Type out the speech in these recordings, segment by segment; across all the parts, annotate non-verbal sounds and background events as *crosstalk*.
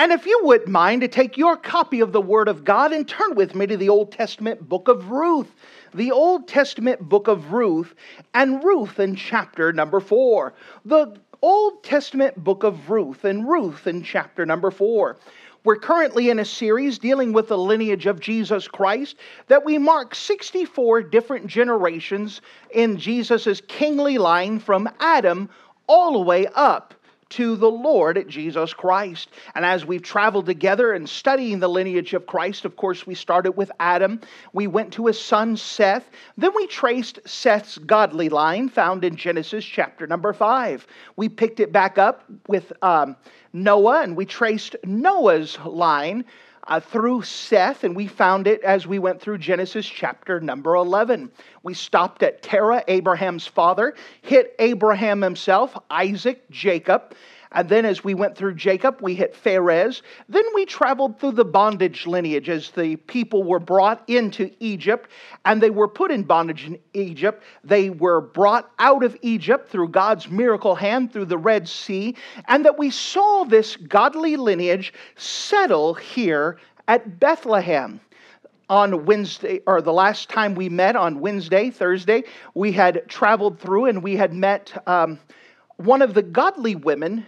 And if you wouldn't mind to take your copy of the Word of God and turn with me to the Old Testament book of Ruth. The Old Testament book of Ruth and Ruth in chapter number four. The Old Testament book of Ruth and Ruth in chapter number four. We're currently in a series dealing with the lineage of Jesus Christ that we mark 64 different generations in Jesus' kingly line from Adam all the way up to the Lord Jesus Christ. And as we've traveled together and studying the lineage of Christ, of course, we started with Adam. We went to his son Seth. Then we traced Seth's godly line found in Genesis chapter number five. We picked it back up with um, Noah and we traced Noah's line uh, through Seth, and we found it as we went through Genesis chapter number 11. We stopped at Terah, Abraham's father, hit Abraham himself, Isaac, Jacob, and then as we went through Jacob, we hit Pharez. Then we traveled through the bondage lineage as the people were brought into Egypt and they were put in bondage in Egypt. They were brought out of Egypt through God's miracle hand through the Red Sea. And that we saw this godly lineage settle here at Bethlehem on Wednesday, or the last time we met on Wednesday, Thursday, we had traveled through and we had met um, one of the godly women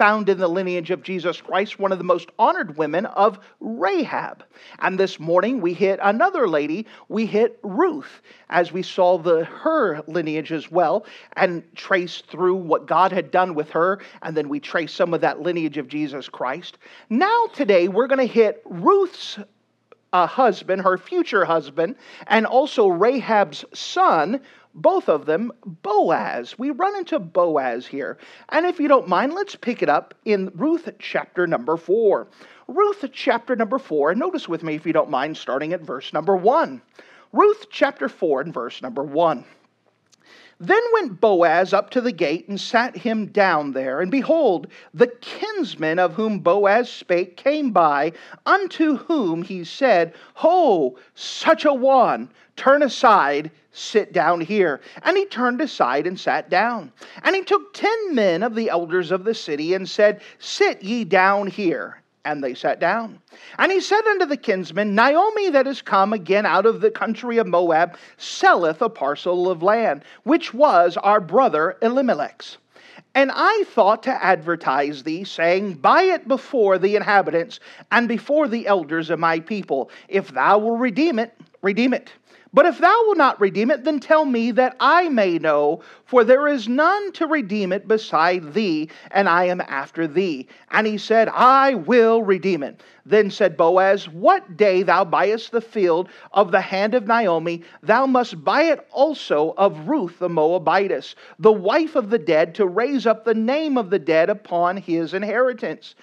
found in the lineage of Jesus Christ, one of the most honored women of Rahab. And this morning we hit another lady, we hit Ruth, as we saw the her lineage as well, and traced through what God had done with her, and then we traced some of that lineage of Jesus Christ. Now today we're going to hit Ruth's uh, husband, her future husband, and also Rahab's son, both of them Boaz. We run into Boaz here. And if you don't mind, let's pick it up in Ruth chapter number 4. Ruth chapter number 4, and notice with me if you don't mind, starting at verse number 1. Ruth chapter 4 and verse number 1. Then went Boaz up to the gate and sat him down there. And behold, the kinsman of whom Boaz spake came by, unto whom he said, Ho, such a one, turn aside, sit down here. And he turned aside and sat down. And he took ten men of the elders of the city and said, Sit ye down here. And they sat down. And he said unto the kinsman, Naomi that is come again out of the country of Moab selleth a parcel of land, which was our brother Elimelech's. And I thought to advertise thee, saying, Buy it before the inhabitants and before the elders of my people. If thou wilt redeem it, redeem it. But if thou wilt not redeem it, then tell me that I may know, for there is none to redeem it beside thee, and I am after thee. And he said, I will redeem it. Then said Boaz, What day thou buyest the field of the hand of Naomi, thou must buy it also of Ruth the Moabitess, the wife of the dead, to raise up the name of the dead upon his inheritance.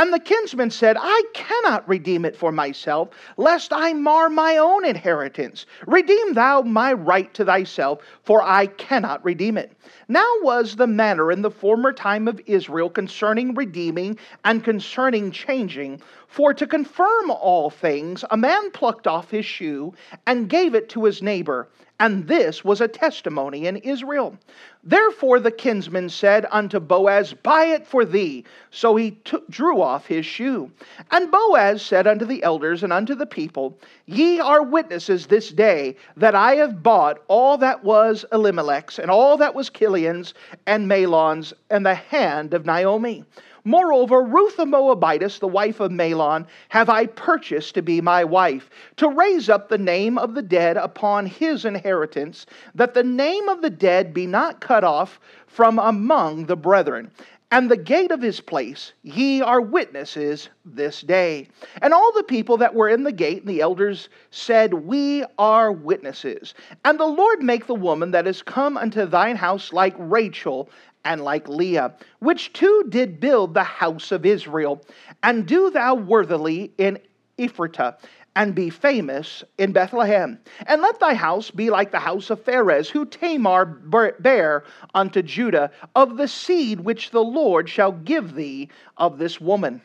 And the kinsman said, I cannot redeem it for myself, lest I mar my own inheritance. Redeem thou my right to thyself, for I cannot redeem it. Now was the manner in the former time of Israel concerning redeeming and concerning changing. For to confirm all things, a man plucked off his shoe and gave it to his neighbor and this was a testimony in Israel. Therefore the kinsman said unto Boaz, Buy it for thee. So he drew off his shoe. And Boaz said unto the elders and unto the people, Ye are witnesses this day that I have bought all that was Elimelech's, and all that was Chilion's, and Mahlon's, and the hand of Naomi. Moreover, Ruth the Moabitess, the wife of Mahlon, have I purchased to be my wife, to raise up the name of the dead upon his inheritance, that the name of the dead be not cut off from among the brethren. And the gate of his place, ye are witnesses this day. And all the people that were in the gate and the elders said, We are witnesses. And the Lord make the woman that is come unto thine house like Rachel and like Leah, which two did build the house of Israel. And do thou worthily in Ephratah and be famous in Bethlehem. And let thy house be like the house of Pharez, who Tamar bare unto Judah, of the seed which the Lord shall give thee of this woman.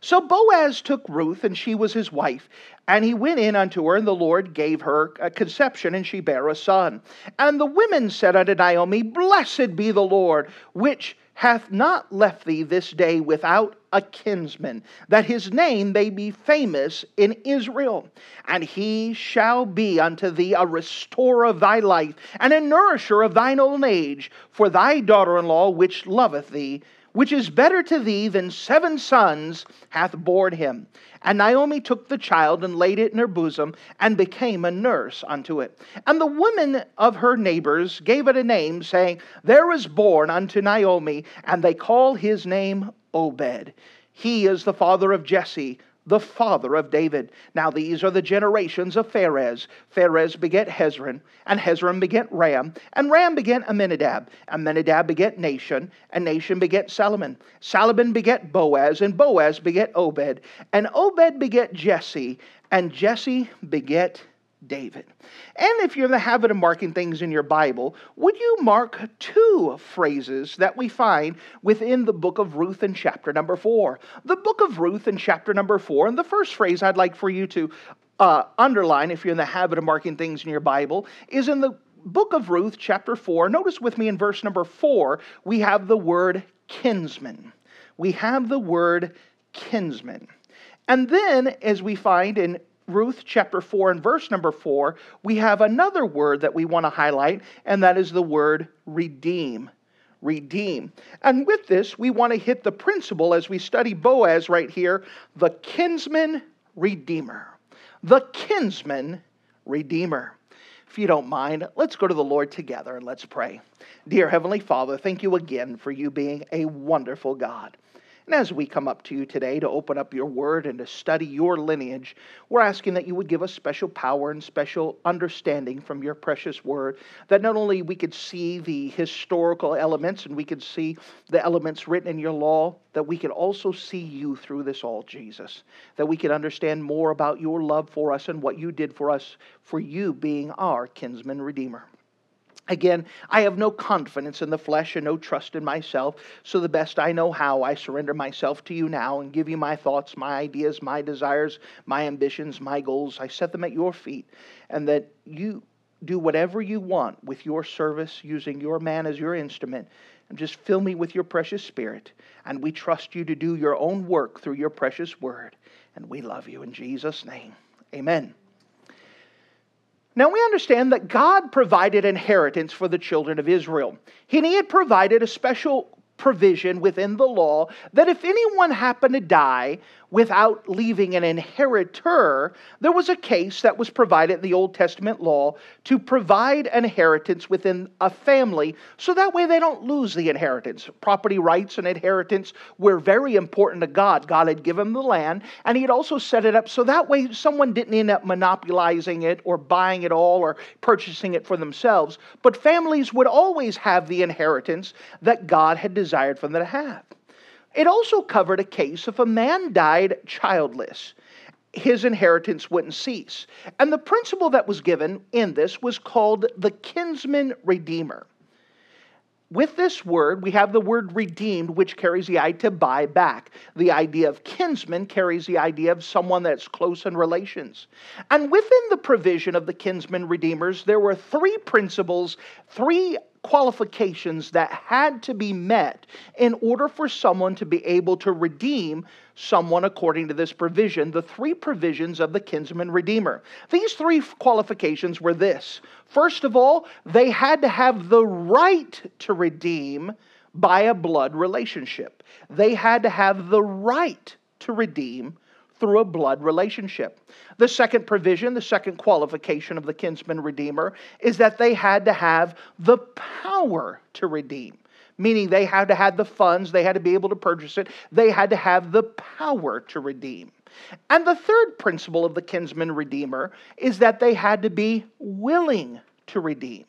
So Boaz took Ruth, and she was his wife. And he went in unto her, and the Lord gave her a conception, and she bare a son. And the women said unto Naomi, Blessed be the Lord, which hath not left thee this day without a kinsman, that his name may be famous in Israel. And he shall be unto thee a restorer of thy life, and a nourisher of thine old age, for thy daughter in law, which loveth thee, which is better to thee than seven sons, hath borne him. And Naomi took the child and laid it in her bosom and became a nurse unto it. And the women of her neighbors gave it a name, saying, There is born unto Naomi, and they call his name Obed. He is the father of Jesse the father of David. Now these are the generations of Pharez. Pharez begat Hezron, and Hezron begat Ram, and Ram begat Amminadab, Amminadab begat Nahshon, and Nahshon begat Salmon. Salmon begat Boaz, and Boaz begat Obed, and Obed begat Jesse, and Jesse begat David. And if you're in the habit of marking things in your Bible, would you mark two phrases that we find within the book of Ruth in chapter number four? The book of Ruth in chapter number four, and the first phrase I'd like for you to uh, underline if you're in the habit of marking things in your Bible is in the book of Ruth, chapter 4. Notice with me in verse number 4, we have the word kinsman. We have the word kinsman. And then, as we find in Ruth chapter 4 and verse number 4, we have another word that we want to highlight, and that is the word redeem. Redeem. And with this, we want to hit the principle as we study Boaz right here the kinsman redeemer. The kinsman redeemer. If you don't mind, let's go to the Lord together and let's pray. Dear Heavenly Father, thank you again for you being a wonderful God. And as we come up to you today to open up your word and to study your lineage, we're asking that you would give us special power and special understanding from your precious word, that not only we could see the historical elements and we could see the elements written in your law, that we could also see you through this all, Jesus. That we could understand more about your love for us and what you did for us, for you being our kinsman redeemer. Again, I have no confidence in the flesh and no trust in myself, so the best I know how, I surrender myself to you now and give you my thoughts, my ideas, my desires, my ambitions, my goals. I set them at your feet, and that you do whatever you want with your service, using your man as your instrument, and just fill me with your precious spirit. And we trust you to do your own work through your precious word. And we love you in Jesus' name. Amen. Now we understand that God provided inheritance for the children of Israel. And he had provided a special provision within the law that if anyone happened to die without leaving an inheritor, there was a case that was provided in the Old Testament law to provide an inheritance within a family so that way they don't lose the inheritance. Property rights and inheritance were very important to God. God had given the land and He had also set it up so that way someone didn't end up monopolizing it or buying it all or purchasing it for themselves. But families would always have the inheritance that God had desired for them to have. It also covered a case if a man died childless, his inheritance wouldn't cease. And the principle that was given in this was called the kinsman redeemer. With this word, we have the word redeemed, which carries the idea to buy back. The idea of kinsman carries the idea of someone that's close in relations. And within the provision of the kinsman redeemers, there were three principles, three qualifications that had to be met in order for someone to be able to redeem someone according to this provision, the three provisions of the kinsman redeemer. These three qualifications were this first of all, they had to have the right to redeem by a blood relationship, they had to have the right to redeem through a blood relationship. The second provision, the second qualification of the kinsman redeemer, is that they had to have the power to redeem, meaning they had to have the funds, they had to be able to purchase it, they had to have the power to redeem. And the third principle of the kinsman redeemer is that they had to be willing to redeem.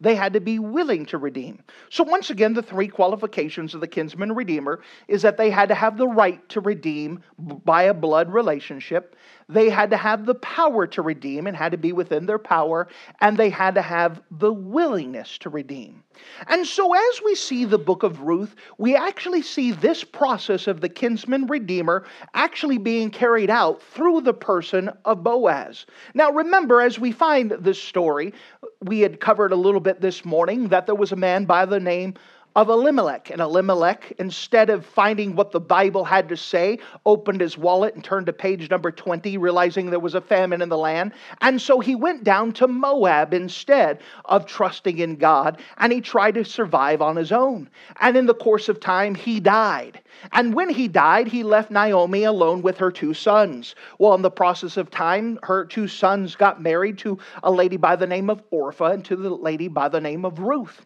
They had to be willing to redeem. So, once again, the three qualifications of the kinsman redeemer is that they had to have the right to redeem by a blood relationship, they had to have the power to redeem and had to be within their power, and they had to have the willingness to redeem. And so, as we see the book of Ruth, we actually see this process of the kinsman redeemer actually being carried out through the person of Boaz. Now, remember, as we find this story, we had covered a little bit this morning that there was a man by the name of Elimelech. And Elimelech, instead of finding what the Bible had to say, opened his wallet and turned to page number 20, realizing there was a famine in the land. And so he went down to Moab instead of trusting in God, and he tried to survive on his own. And in the course of time, he died. And when he died, he left Naomi alone with her two sons. Well, in the process of time, her two sons got married to a lady by the name of Orpah and to the lady by the name of Ruth.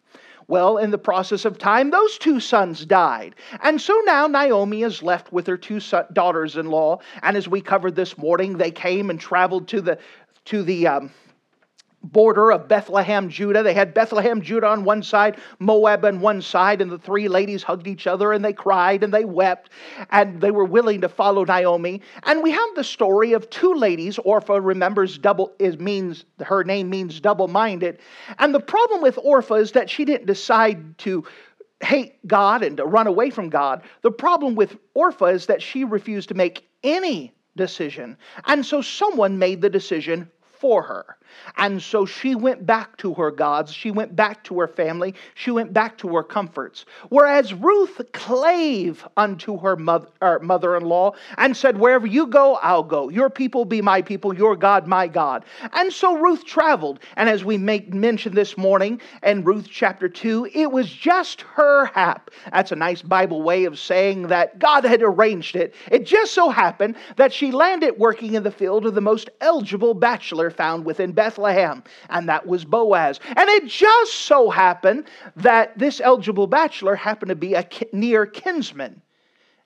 Well, in the process of time, those two sons died. And so now Naomi is left with her two daughters in law. And as we covered this morning, they came and traveled to the, to the, um, border of Bethlehem, Judah. They had Bethlehem, Judah on one side, Moab on one side, and the three ladies hugged each other and they cried and they wept and they were willing to follow Naomi. And we have the story of two ladies. Orpah remembers double is means her name means double-minded. And the problem with Orpah is that she didn't decide to hate God and to run away from God. The problem with Orpah is that she refused to make any decision. And so someone made the decision for her. And so she went back to her gods, she went back to her family, she went back to her comforts. Whereas Ruth clave unto her er, mother in law and said, Wherever you go, I'll go. Your people be my people, your God, my God. And so Ruth traveled. And as we make mention this morning in Ruth chapter 2, it was just her hap. That's a nice Bible way of saying that God had arranged it. It just so happened that she landed working in the field of the most eligible bachelor found within Bethlehem, and that was Boaz. And it just so happened that this eligible bachelor happened to be a near kinsman.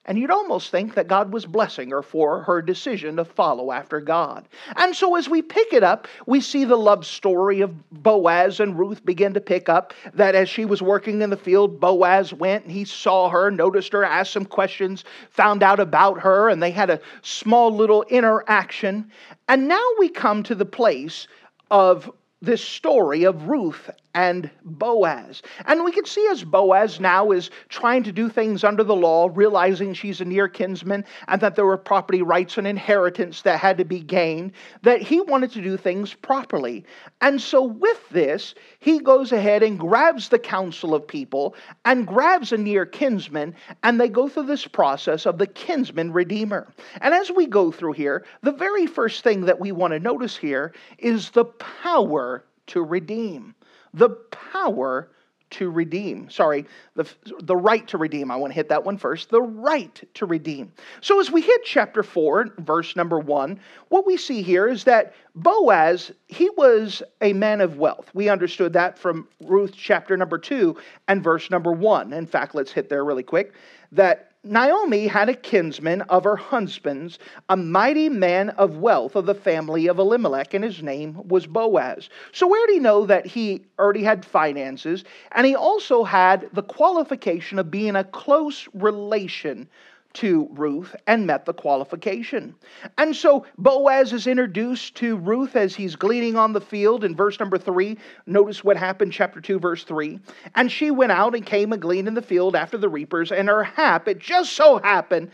And you'd almost think that God was blessing her for her decision to follow after God. And so as we pick it up, we see the love story of Boaz and Ruth begin to pick up that as she was working in the field, Boaz went and he saw her, noticed her, asked some questions, found out about her, and they had a small little interaction. And now we come to the place of this story of Ruth and Boaz. And we can see as Boaz now is trying to do things under the law, realizing she's a near kinsman and that there were property rights and inheritance that had to be gained, that he wanted to do things properly. And so, with this, he goes ahead and grabs the council of people and grabs a near kinsman, and they go through this process of the kinsman redeemer. And as we go through here, the very first thing that we want to notice here is the power to redeem the power to redeem. Sorry, the, the right to redeem. I want to hit that one first. The right to redeem. So, as we hit chapter 4, verse number 1, what we see here is that Boaz, he was a man of wealth. We understood that from Ruth chapter number 2 and verse number 1. In fact, let's hit there really quick. That Naomi had a kinsman of her husband's, a mighty man of wealth of the family of Elimelech, and his name was Boaz. So, we already know that he already had finances, and he also had the qualification of being a close relation to Ruth and met the qualification. And so Boaz is introduced to Ruth as he's gleaning on the field in verse number three. Notice what happened, chapter 2, verse 3. And she went out and came and gleaned in the field after the reapers, and her hap, it just so happened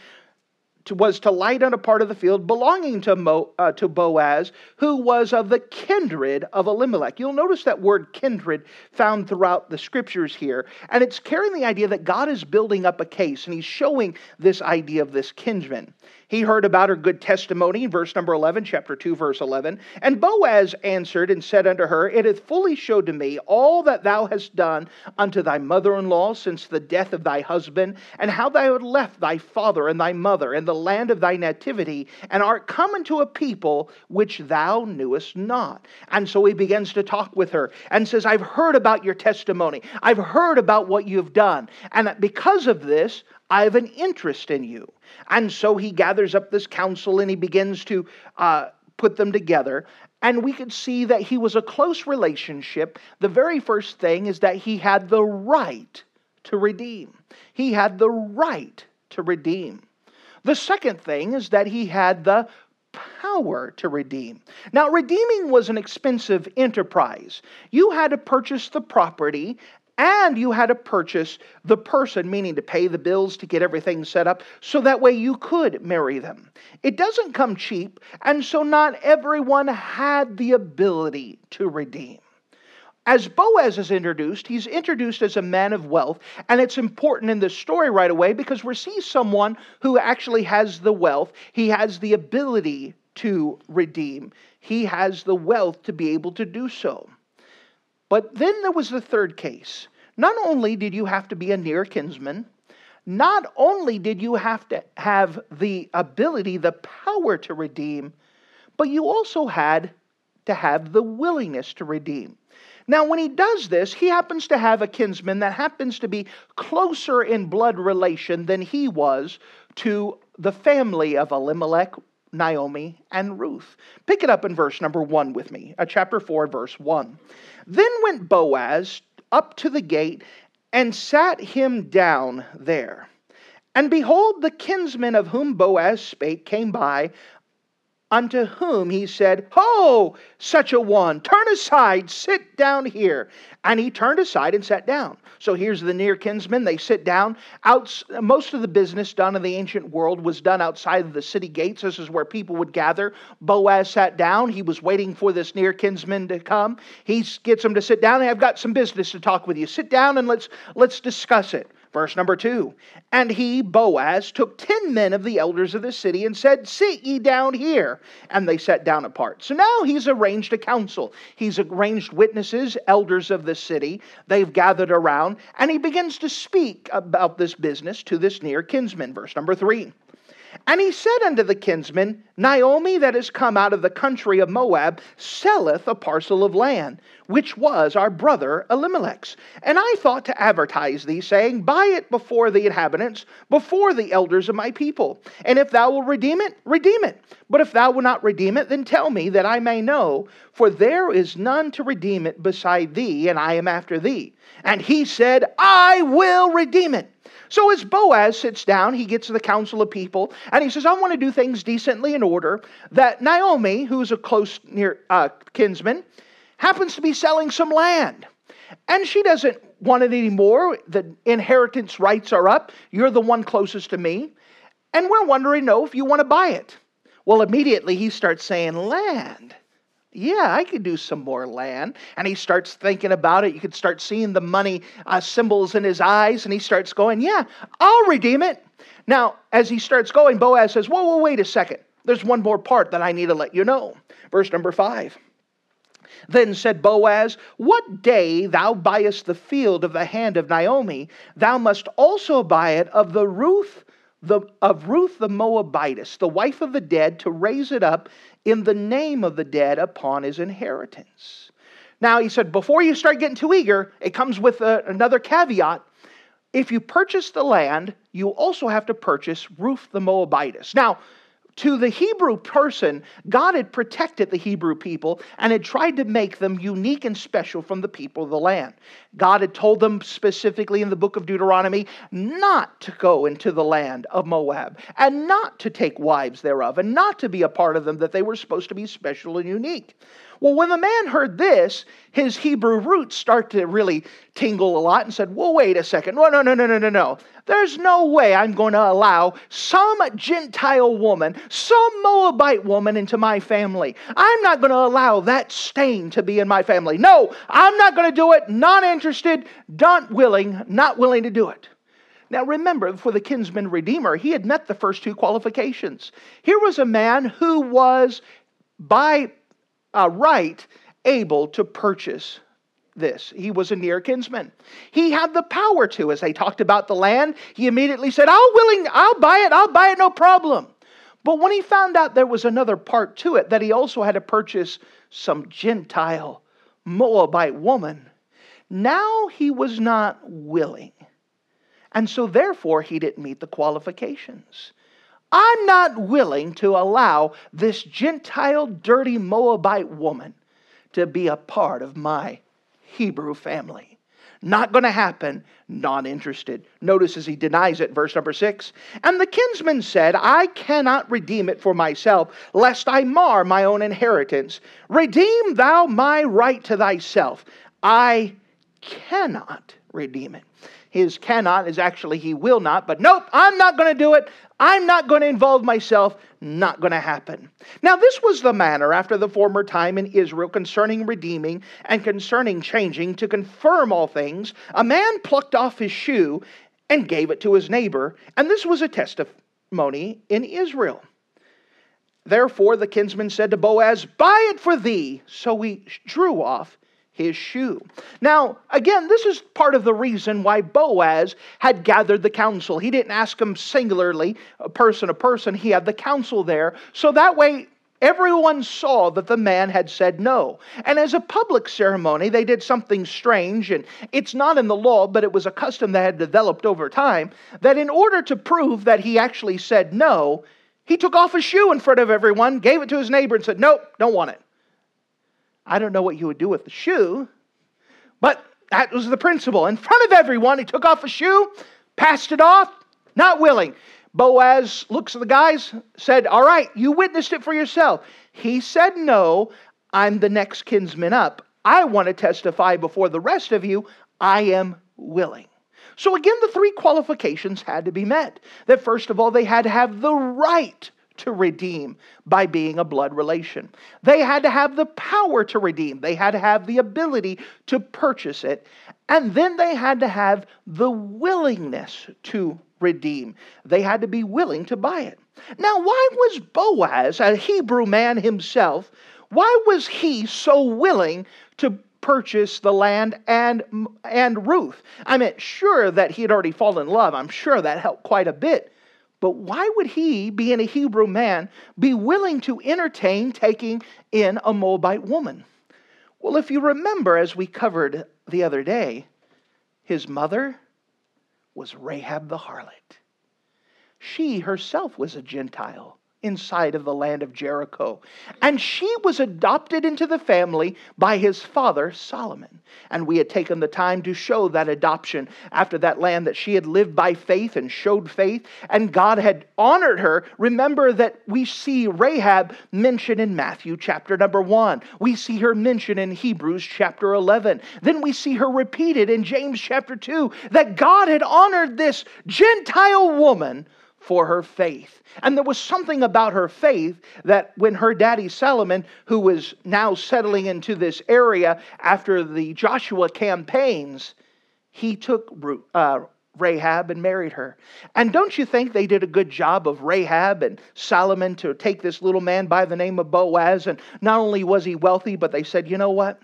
to, was to light on a part of the field belonging to, Mo, uh, to Boaz, who was of the kindred of Elimelech. You'll notice that word kindred found throughout the scriptures here, and it's carrying the idea that God is building up a case, and he's showing this idea of this kinsman. He heard about her good testimony in verse number 11, chapter 2, verse 11. And Boaz answered and said unto her, It hath fully showed to me all that thou hast done unto thy mother in law since the death of thy husband, and how thou hast left thy father and thy mother and the land of thy nativity, and art come unto a people which thou knewest not. And so he begins to talk with her and says, I've heard about your testimony. I've heard about what you've done. And because of this, I have an interest in you. And so he gathers up this council and he begins to uh, put them together. and we could see that he was a close relationship. The very first thing is that he had the right to redeem. He had the right to redeem. The second thing is that he had the power to redeem. Now, redeeming was an expensive enterprise. You had to purchase the property and you had to purchase the person, meaning to pay the bills to get everything set up, so that way you could marry them. It doesn't come cheap, and so not everyone had the ability to redeem. As Boaz is introduced, he's introduced as a man of wealth, and it's important in this story right away because we see someone who actually has the wealth, he has the ability to redeem, he has the wealth to be able to do so. But then there was the third case. Not only did you have to be a near kinsman, not only did you have to have the ability, the power to redeem, but you also had to have the willingness to redeem. Now, when he does this, he happens to have a kinsman that happens to be closer in blood relation than he was to the family of Elimelech, Naomi, and Ruth. Pick it up in verse number one with me, uh, chapter 4, verse 1. Then went Boaz up to the gate and sat him down there. And behold, the kinsman of whom Boaz spake came by, unto whom he said, Ho, such a one, turn aside, sit down here. And he turned aside and sat down. So here's the near kinsmen. They sit down. Out, most of the business done in the ancient world was done outside of the city gates. This is where people would gather. Boaz sat down. He was waiting for this near kinsman to come. He gets him to sit down. I've got some business to talk with you. Sit down and let's let's discuss it. Verse number two. And he, Boaz, took ten men of the elders of the city and said, Sit ye down here. And they sat down apart. So now he's arranged a council. He's arranged witnesses, elders of the city. They've gathered around. And he begins to speak about this business to this near kinsman. Verse number three. And he said unto the kinsman, Naomi, that is come out of the country of Moab, selleth a parcel of land, which was our brother Elimelech's. And I thought to advertise thee, saying, Buy it before the inhabitants, before the elders of my people. And if thou wilt redeem it, redeem it. But if thou wilt not redeem it, then tell me that I may know, for there is none to redeem it beside thee, and I am after thee. And he said, I will redeem it. So as Boaz sits down, he gets to the council of people and he says, I want to do things decently in order. That Naomi, who's a close near uh, kinsman, happens to be selling some land. And she doesn't want it anymore. The inheritance rights are up. You're the one closest to me. And we're wondering, no, if you want to buy it. Well, immediately he starts saying, Land yeah, I could do some more land. And he starts thinking about it. You could start seeing the money uh, symbols in his eyes, and he starts going, Yeah, I'll redeem it. Now, as he starts going, Boaz says, Whoa, whoa, wait a second. There's one more part that I need to let you know. Verse number five. Then said Boaz, What day thou buyest the field of the hand of Naomi, thou must also buy it of the Ruth the, of Ruth the Moabitess, the wife of the dead, to raise it up in the name of the dead upon his inheritance. Now, he said, before you start getting too eager, it comes with a, another caveat. If you purchase the land, you also have to purchase Ruth the Moabitess. Now, to the Hebrew person, God had protected the Hebrew people and had tried to make them unique and special from the people of the land. God had told them specifically in the book of Deuteronomy not to go into the land of Moab and not to take wives thereof and not to be a part of them, that they were supposed to be special and unique. Well, when the man heard this, his Hebrew roots start to really tingle a lot and said, Well, wait a second. No, no, no, no, no, no, no. There's no way I'm going to allow some Gentile woman, some Moabite woman into my family. I'm not going to allow that stain to be in my family. No, I'm not going to do it. Not interested, not willing, not willing to do it. Now remember, for the kinsman redeemer, he had met the first two qualifications. Here was a man who was, by uh, right able to purchase this. He was a near kinsman. He had the power to. As they talked about the land, he immediately said, I'll willing, I'll buy it, I'll buy it, no problem. But when he found out there was another part to it, that he also had to purchase some Gentile Moabite woman, now he was not willing. And so therefore he didn't meet the qualifications. I'm not willing to allow this Gentile, dirty Moabite woman to be a part of my Hebrew family. Not going to happen. Not interested. Notice as he denies it, verse number six. And the kinsman said, I cannot redeem it for myself, lest I mar my own inheritance. Redeem thou my right to thyself. I cannot redeem it. His cannot is actually he will not, but nope, I'm not going to do it. I'm not going to involve myself. Not going to happen. Now, this was the manner after the former time in Israel concerning redeeming and concerning changing to confirm all things. A man plucked off his shoe and gave it to his neighbor, and this was a testimony in Israel. Therefore, the kinsman said to Boaz, Buy it for thee. So he drew off his shoe. Now, again, this is part of the reason why Boaz had gathered the council. He didn't ask them singularly, person to person, he had the council there. So that way, everyone saw that the man had said no. And as a public ceremony, they did something strange, and it's not in the law, but it was a custom that had developed over time, that in order to prove that he actually said no, he took off his shoe in front of everyone, gave it to his neighbor, and said, Nope, don't want it. I don't know what you would do with the shoe, but that was the principle. In front of everyone, he took off a shoe, passed it off, not willing. Boaz looks at the guys, said, All right, you witnessed it for yourself. He said, No, I'm the next kinsman up. I want to testify before the rest of you. I am willing. So, again, the three qualifications had to be met. That first of all, they had to have the right to redeem by being a blood relation. They had to have the power to redeem, they had to have the ability to purchase it, and then they had to have the willingness to redeem. They had to be willing to buy it. Now, why was Boaz, a Hebrew man himself, why was he so willing to purchase the land and and Ruth. I mean, sure that he had already fallen in love. I'm sure that helped quite a bit. But why would he, being a Hebrew man, be willing to entertain taking in a Moabite woman? Well, if you remember, as we covered the other day, his mother was Rahab the harlot. She herself was a Gentile inside of the land of Jericho. And she was adopted into the family by his father, Solomon. And we had taken the time to show that adoption after that land that she had lived by faith and showed faith, and God had honored her. Remember that we see Rahab mentioned in Matthew chapter number one, we see her mentioned in Hebrews chapter 11. Then we see her repeated in James chapter 2 that God had honored this Gentile woman for her faith. And there was something about her faith that when her daddy Solomon, who was now settling into this area after the Joshua campaigns, he took uh, Rahab and married her. And don't you think they did a good job of Rahab and Solomon to take this little man by the name of Boaz? And not only was he wealthy, but they said, you know what?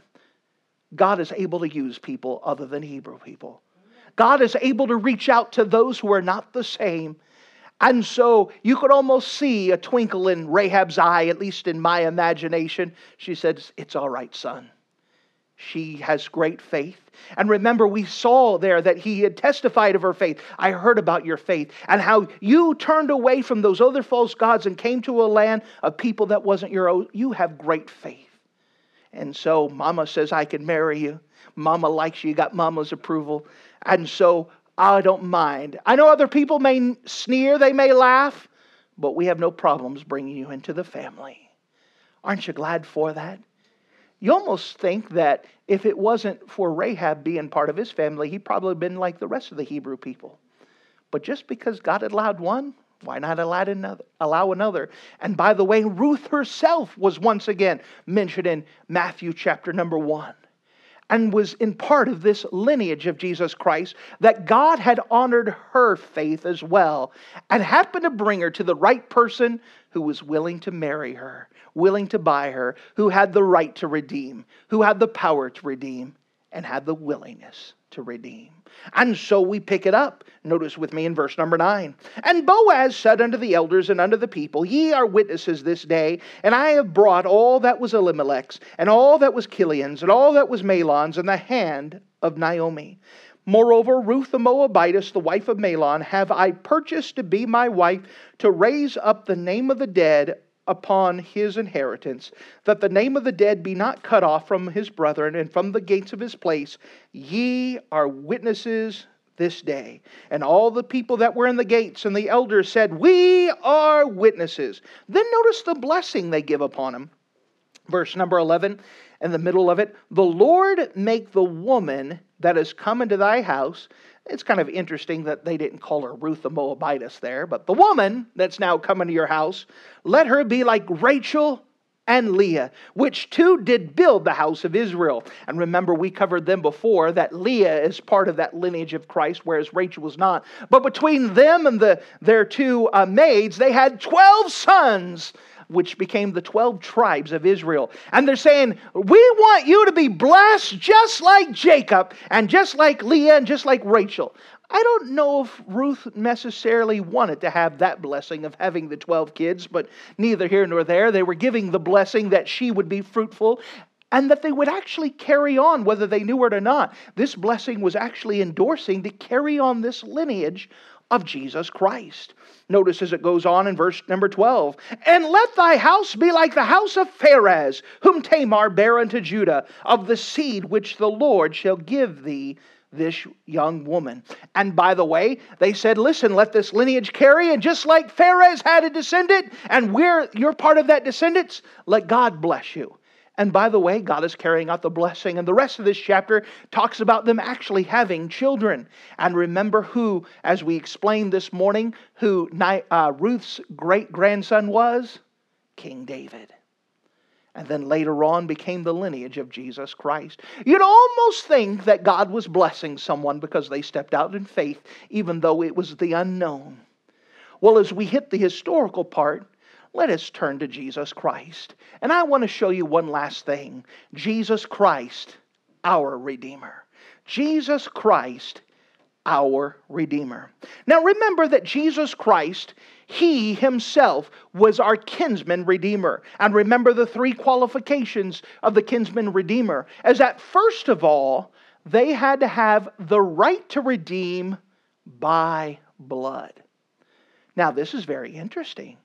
God is able to use people other than Hebrew people. God is able to reach out to those who are not the same and so you could almost see a twinkle in Rahab's eye, at least in my imagination. She says, It's all right, son. She has great faith. And remember, we saw there that he had testified of her faith. I heard about your faith and how you turned away from those other false gods and came to a land of people that wasn't your own. You have great faith. And so Mama says, I can marry you. Mama likes you. You got Mama's approval. And so I don't mind. I know other people may sneer, they may laugh, but we have no problems bringing you into the family. Aren't you glad for that? You almost think that if it wasn't for Rahab being part of his family, he'd probably been like the rest of the Hebrew people. But just because God allowed one, why not allow another? Allow another? And by the way, Ruth herself was once again mentioned in Matthew chapter number one and was in part of this lineage of Jesus Christ, that God had honored her faith as well and happened to bring her to the right person who was willing to marry her, willing to buy her, who had the right to redeem, who had the power to redeem, and had the willingness to redeem. And so we pick it up. Notice with me in verse number 9. And Boaz said unto the elders and unto the people, Ye are witnesses this day, and I have brought all that was Elimelech's, and all that was Chilion's, and all that was Mahlon's, in the hand of Naomi. Moreover, Ruth the Moabitess, the wife of Mahlon, have I purchased to be my wife to raise up the name of the dead upon his inheritance, that the name of the dead be not cut off from his brethren and from the gates of his place. Ye are witnesses this day. And all the people that were in the gates and the elders said, We are witnesses. Then notice the blessing they give upon him. Verse number 11, in the middle of it, the Lord make the woman that has come into thy house. It's kind of interesting that they didn't call her Ruth the Moabitess there, but the woman that's now coming to your house, let her be like Rachel and Leah, which two did build the house of Israel. And remember, we covered them before that Leah is part of that lineage of Christ, whereas Rachel was not. But between them and the, their two uh, maids, they had 12 sons which became the 12 tribes of Israel. And they're saying, We want you to be blessed just like Jacob, and just like Leah, and just like Rachel. I don't know if Ruth necessarily wanted to have that blessing of having the 12 kids, but neither here nor there. They were giving the blessing that she would be fruitful and that they would actually carry on whether they knew it or not. This blessing was actually endorsing to carry on this lineage of Jesus Christ. Notice as it goes on in verse number 12 And let thy house be like the house of Pharez, whom Tamar bare unto Judah, of the seed which the Lord shall give thee this young woman. And by the way, they said, listen, let this lineage carry, and just like Pharez had a descendant, and we're you're part of that descendants, let God bless you. And by the way, God is carrying out the blessing. And the rest of this chapter talks about them actually having children. And remember who, as we explained this morning, who uh, Ruth's great grandson was? King David and then later on became the lineage of Jesus Christ. You'd almost think that God was blessing someone because they stepped out in faith, even though it was the unknown. Well, as we hit the historical part, let us turn to Jesus Christ. And I want to show you one last thing Jesus Christ, our Redeemer. Jesus Christ, our Redeemer. Now remember that Jesus Christ he himself was our kinsman redeemer. And remember the three qualifications of the kinsman redeemer as that first of all, they had to have the right to redeem by blood. Now, this is very interesting.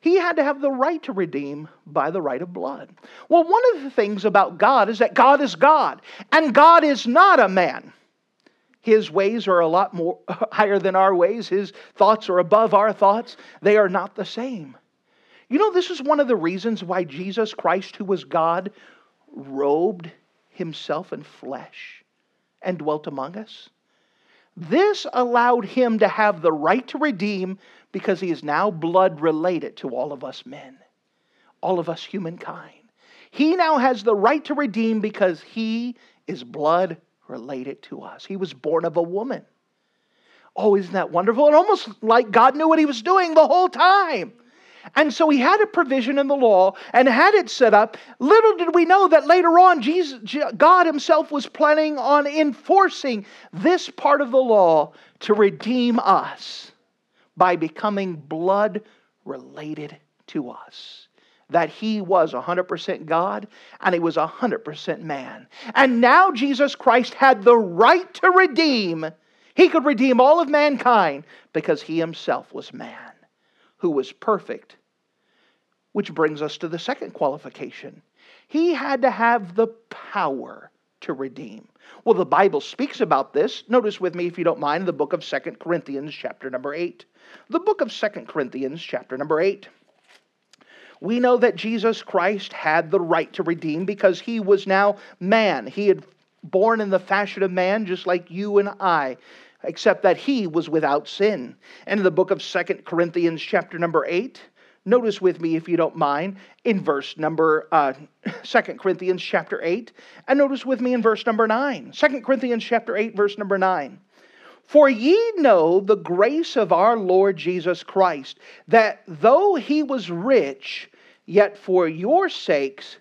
He had to have the right to redeem by the right of blood. Well, one of the things about God is that God is God, and God is not a man. His ways are a lot more *laughs* higher than our ways. His thoughts are above our thoughts. They are not the same. You know, this is one of the reasons why Jesus Christ, who was God, robed himself in flesh and dwelt among us. This allowed him to have the right to redeem because he is now blood related to all of us men, all of us humankind. He now has the right to redeem because he is blood related to us. He was born of a woman. Oh, isn't that wonderful? And almost like God knew what he was doing the whole time. And so he had a provision in the law and had it set up. Little did we know that later on, Jesus, God himself was planning on enforcing this part of the law to redeem us by becoming blood related to us that he was 100% God and he was 100% man. And now Jesus Christ had the right to redeem. He could redeem all of mankind because he himself was man who was perfect. Which brings us to the second qualification. He had to have the power to redeem. Well, the Bible speaks about this. Notice with me, if you don't mind, the book of Second Corinthians, chapter number 8. The book of Second Corinthians, chapter number 8 we know that Jesus Christ had the right to redeem because he was now man. He had born in the fashion of man, just like you and I, except that he was without sin. And in the book of Second Corinthians, chapter number 8, notice with me, if you don't mind, in verse number uh, *laughs* 2 Corinthians chapter 8, and notice with me in verse number 9. 2 Corinthians chapter 8, verse number 9. For ye know the grace of our Lord Jesus Christ, that though he was rich, yet for your sakes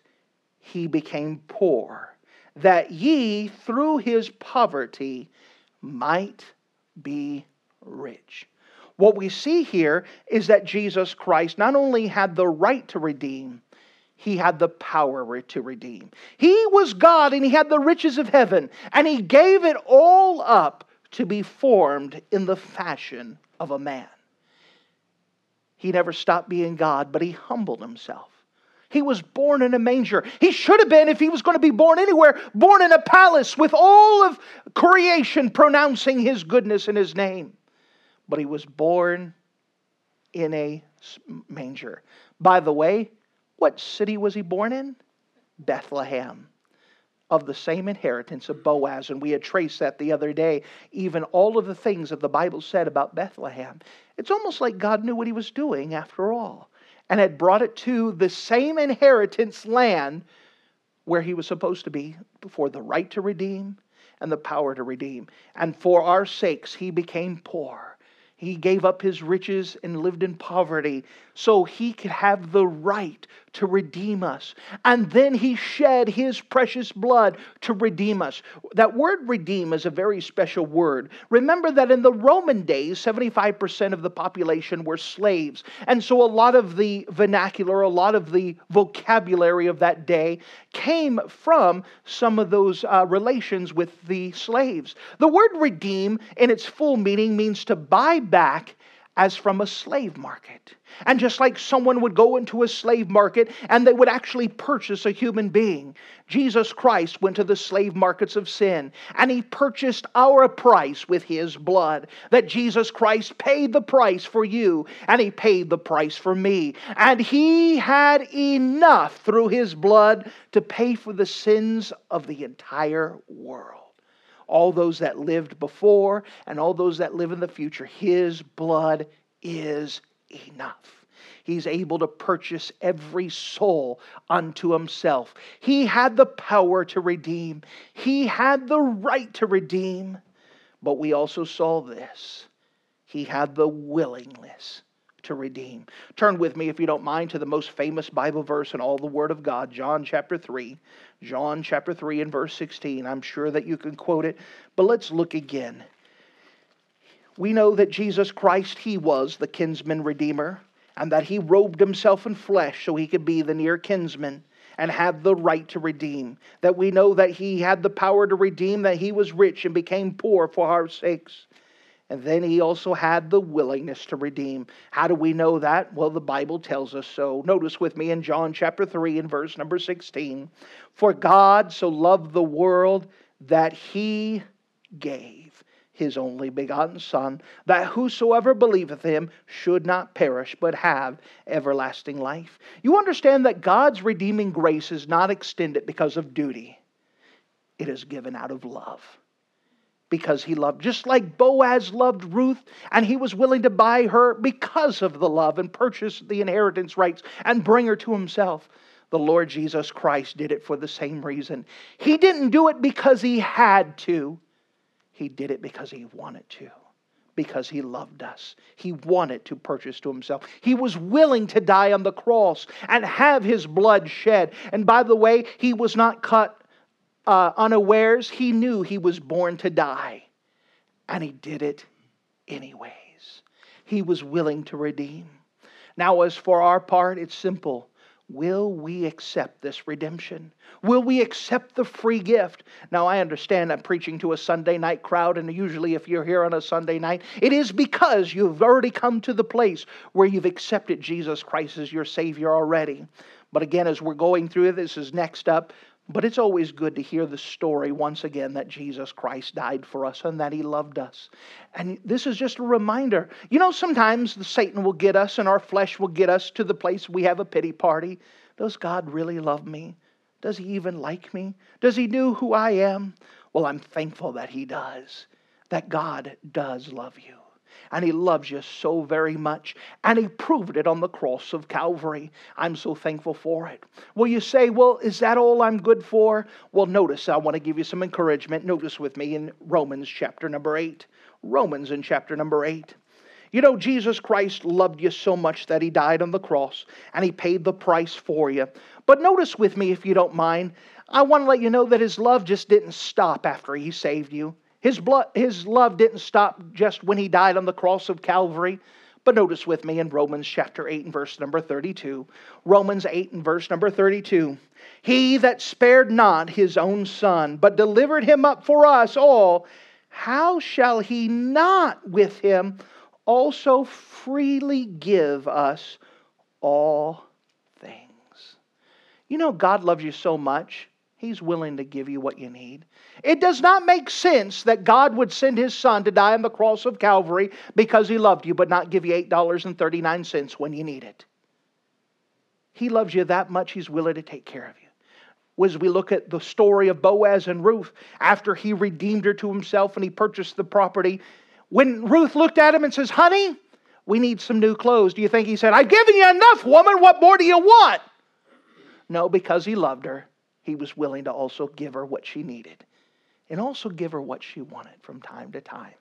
he became poor, that ye through his poverty might be rich. What we see here is that Jesus Christ not only had the right to redeem, he had the power to redeem. He was God and he had the riches of heaven, and he gave it all up to be formed in the fashion of a man. He never stopped being God, but he humbled himself. He was born in a manger. He should have been, if he was going to be born anywhere, born in a palace with all of creation pronouncing his goodness and his name. But he was born in a manger. By the way, what city was he born in? Bethlehem. Of the same inheritance of Boaz. And we had traced that the other day, even all of the things that the Bible said about Bethlehem. It's almost like God knew what he was doing after all and had brought it to the same inheritance land where he was supposed to be for the right to redeem and the power to redeem. And for our sakes, he became poor he gave up his riches and lived in poverty so he could have the right to redeem us. And then he shed his precious blood to redeem us. That word redeem is a very special word. Remember that in the Roman days, 75% of the population were slaves. And so a lot of the vernacular, a lot of the vocabulary of that day came from some of those uh, relations with the slaves. The word redeem, in its full meaning, means to buy back as from a slave market. And just like someone would go into a slave market and they would actually purchase a human being, Jesus Christ went to the slave markets of sin and he purchased our price with his blood. That Jesus Christ paid the price for you and he paid the price for me. And he had enough through his blood to pay for the sins of the entire world all those that lived before and all those that live in the future. His blood is enough. He's able to purchase every soul unto himself. He had the power to redeem, he had the right to redeem. But we also saw this he had the willingness to redeem. Turn with me, if you don't mind, to the most famous Bible verse in all the Word of God, John chapter 3. John chapter 3 and verse 16. I'm sure that you can quote it, but let's look again. We know that Jesus Christ, He was the kinsman redeemer, and that He robed Himself in flesh so He could be the near kinsman and have the right to redeem. That we know that He had the power to redeem, that He was rich and became poor for our sakes. And then he also had the willingness to redeem. How do we know that? Well, the Bible tells us so. Notice with me in John chapter 3 and verse number 16 For God so loved the world that he gave his only begotten Son, that whosoever believeth him should not perish, but have everlasting life. You understand that God's redeeming grace is not extended because of duty, it is given out of love because he loved, just like Boaz loved Ruth, and he was willing to buy her because of the love and purchase the inheritance rights and bring her to himself. The Lord Jesus Christ did it for the same reason. He didn't do it because he had to, he did it because he wanted to. Because he loved us. He wanted to purchase to himself. He was willing to die on the cross and have his blood shed. And by the way, he was not cut uh, unawares, he knew he was born to die. And he did it anyways. He was willing to redeem. Now, as for our part, it's simple. Will we accept this redemption? Will we accept the free gift? Now, I understand I'm preaching to a Sunday night crowd, and usually, if you're here on a Sunday night, it is because you've already come to the place where you've accepted Jesus Christ as your Savior already. But again, as we're going through this, is next up but it's always good to hear the story once again that Jesus Christ died for us and that he loved us. And this is just a reminder. You know, sometimes the Satan will get us and our flesh will get us to the place we have a pity party. Does God really love me? Does he even like me? Does he know who I am? Well, I'm thankful that he does, that God does love you and He loves you so very much. And He proved it on the cross of Calvary. I'm so thankful for it. Will you say, Well, is that all I'm good for? Well, notice, I want to give you some encouragement. Notice with me in Romans chapter number 8. Romans in chapter number 8. You know, Jesus Christ loved you so much that He died on the cross and He paid the price for you. But notice with me, if you don't mind, I want to let you know that His love just didn't stop after He saved you. His, blood, his love didn't stop just when he died on the cross of Calvary, But notice with me in Romans chapter 8 and verse number 32. Romans 8 and verse number 32. He that spared not his own son, but delivered him up for us all, how shall he not with him also freely give us all things? You know, God loves you so much He's willing to give you what you need. It does not make sense that God would send His Son to die on the cross of Calvary because He loved you, but not give you $8.39 when you need it. He loves you that much, He's willing to take care of you. As we look at the story of Boaz and Ruth, after he redeemed her to himself and he purchased the property, when Ruth looked at him and says, Honey, we need some new clothes. Do you think he said, I've given you enough, woman. What more do you want? No, because he loved her he was willing to also give her what she needed and also give her what she wanted from time to time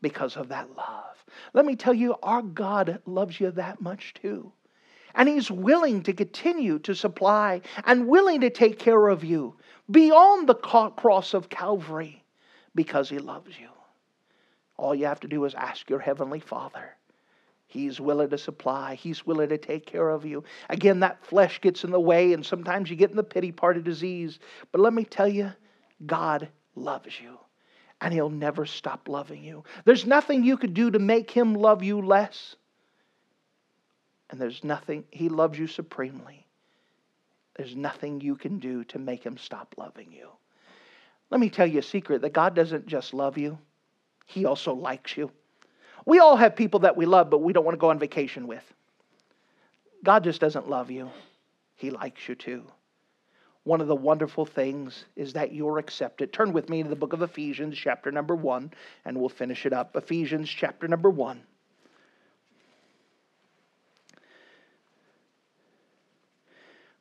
because of that love. Let me tell you, our God loves you that much too. And He's willing to continue to supply and willing to take care of you beyond the cross of Calvary because He loves you. All you have to do is ask your Heavenly Father He's willing to supply. He's willing to take care of you. Again, that flesh gets in the way, and sometimes you get in the pity part of disease. But let me tell you, God loves you, and He'll never stop loving you. There's nothing you could do to make Him love you less. And there's nothing, He loves you supremely. There's nothing you can do to make Him stop loving you. Let me tell you a secret that God doesn't just love you, He also likes you. We all have people that we love, but we don't want to go on vacation with. God just doesn't love you, He likes you too. One of the wonderful things is that you're accepted. Turn with me to the book of Ephesians, chapter number one, and we'll finish it up. Ephesians, chapter number one.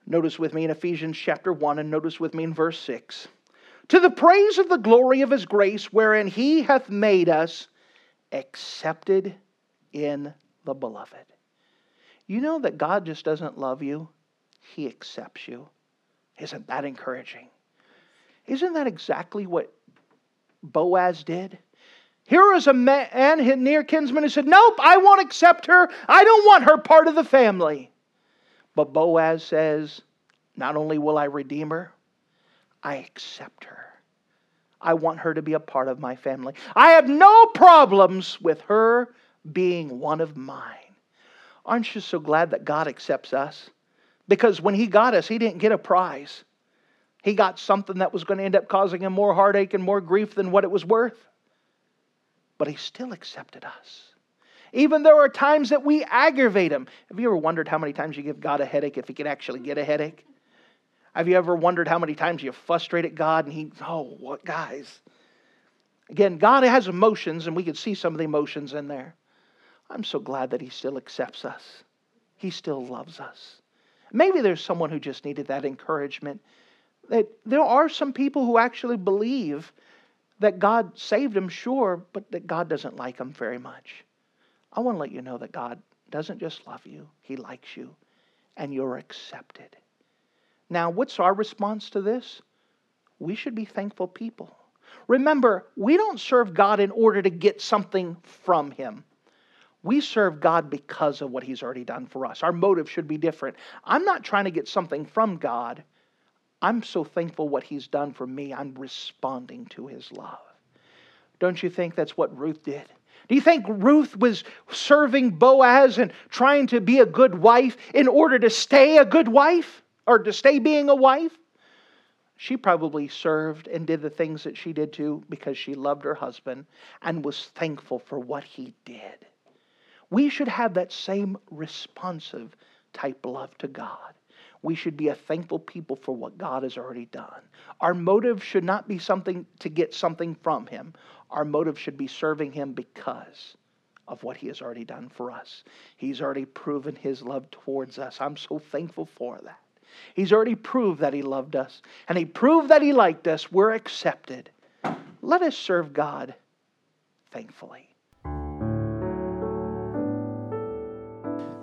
Notice with me in Ephesians chapter 1 and notice with me in verse 6. To the praise of the glory of his grace, wherein he hath made us accepted in the beloved. You know that God just doesn't love you, He accepts you. Isn't that encouraging? Isn't that exactly what Boaz did? Here is a man, his near kinsman, who said, Nope, I won't accept her. I don't want her part of the family. But Boaz says, Not only will I redeem her, I accept her. I want her to be a part of my family. I have no problems with her being one of mine. Aren't you so glad that God accepts us? Because when He got us, He didn't get a prize. He got something that was going to end up causing him more heartache and more grief than what it was worth. But He still accepted us. Even there are times that we aggravate Him. Have you ever wondered how many times you give God a headache if He could actually get a headache? Have you ever wondered how many times you frustrated God and He, oh, what guys? Again, God has emotions, and we can see some of the emotions in there. I'm so glad that He still accepts us, He still loves us. Maybe there's someone who just needed that encouragement. That there are some people who actually believe that God saved them, sure, but that God doesn't like them very much. I want to let you know that God doesn't just love you, He likes you, and you're accepted. Now, what's our response to this? We should be thankful people. Remember, we don't serve God in order to get something from Him. We serve God because of what He's already done for us. Our motive should be different. I'm not trying to get something from God. I'm so thankful what He's done for me. I'm responding to His love. Don't you think that's what Ruth did? Do you think Ruth was serving Boaz and trying to be a good wife in order to stay a good wife? or to stay being a wife. She probably served and did the things that she did too because she loved her husband and was thankful for what he did. We should have that same responsive type love to God. We should be a thankful people for what God has already done. Our motive should not be something to get something from Him. Our motive should be serving Him because of what He has already done for us. He's already proven His love towards us. I'm so thankful for that. He's already proved that He loved us, and He proved that He liked us. We're accepted. Let us serve God thankfully.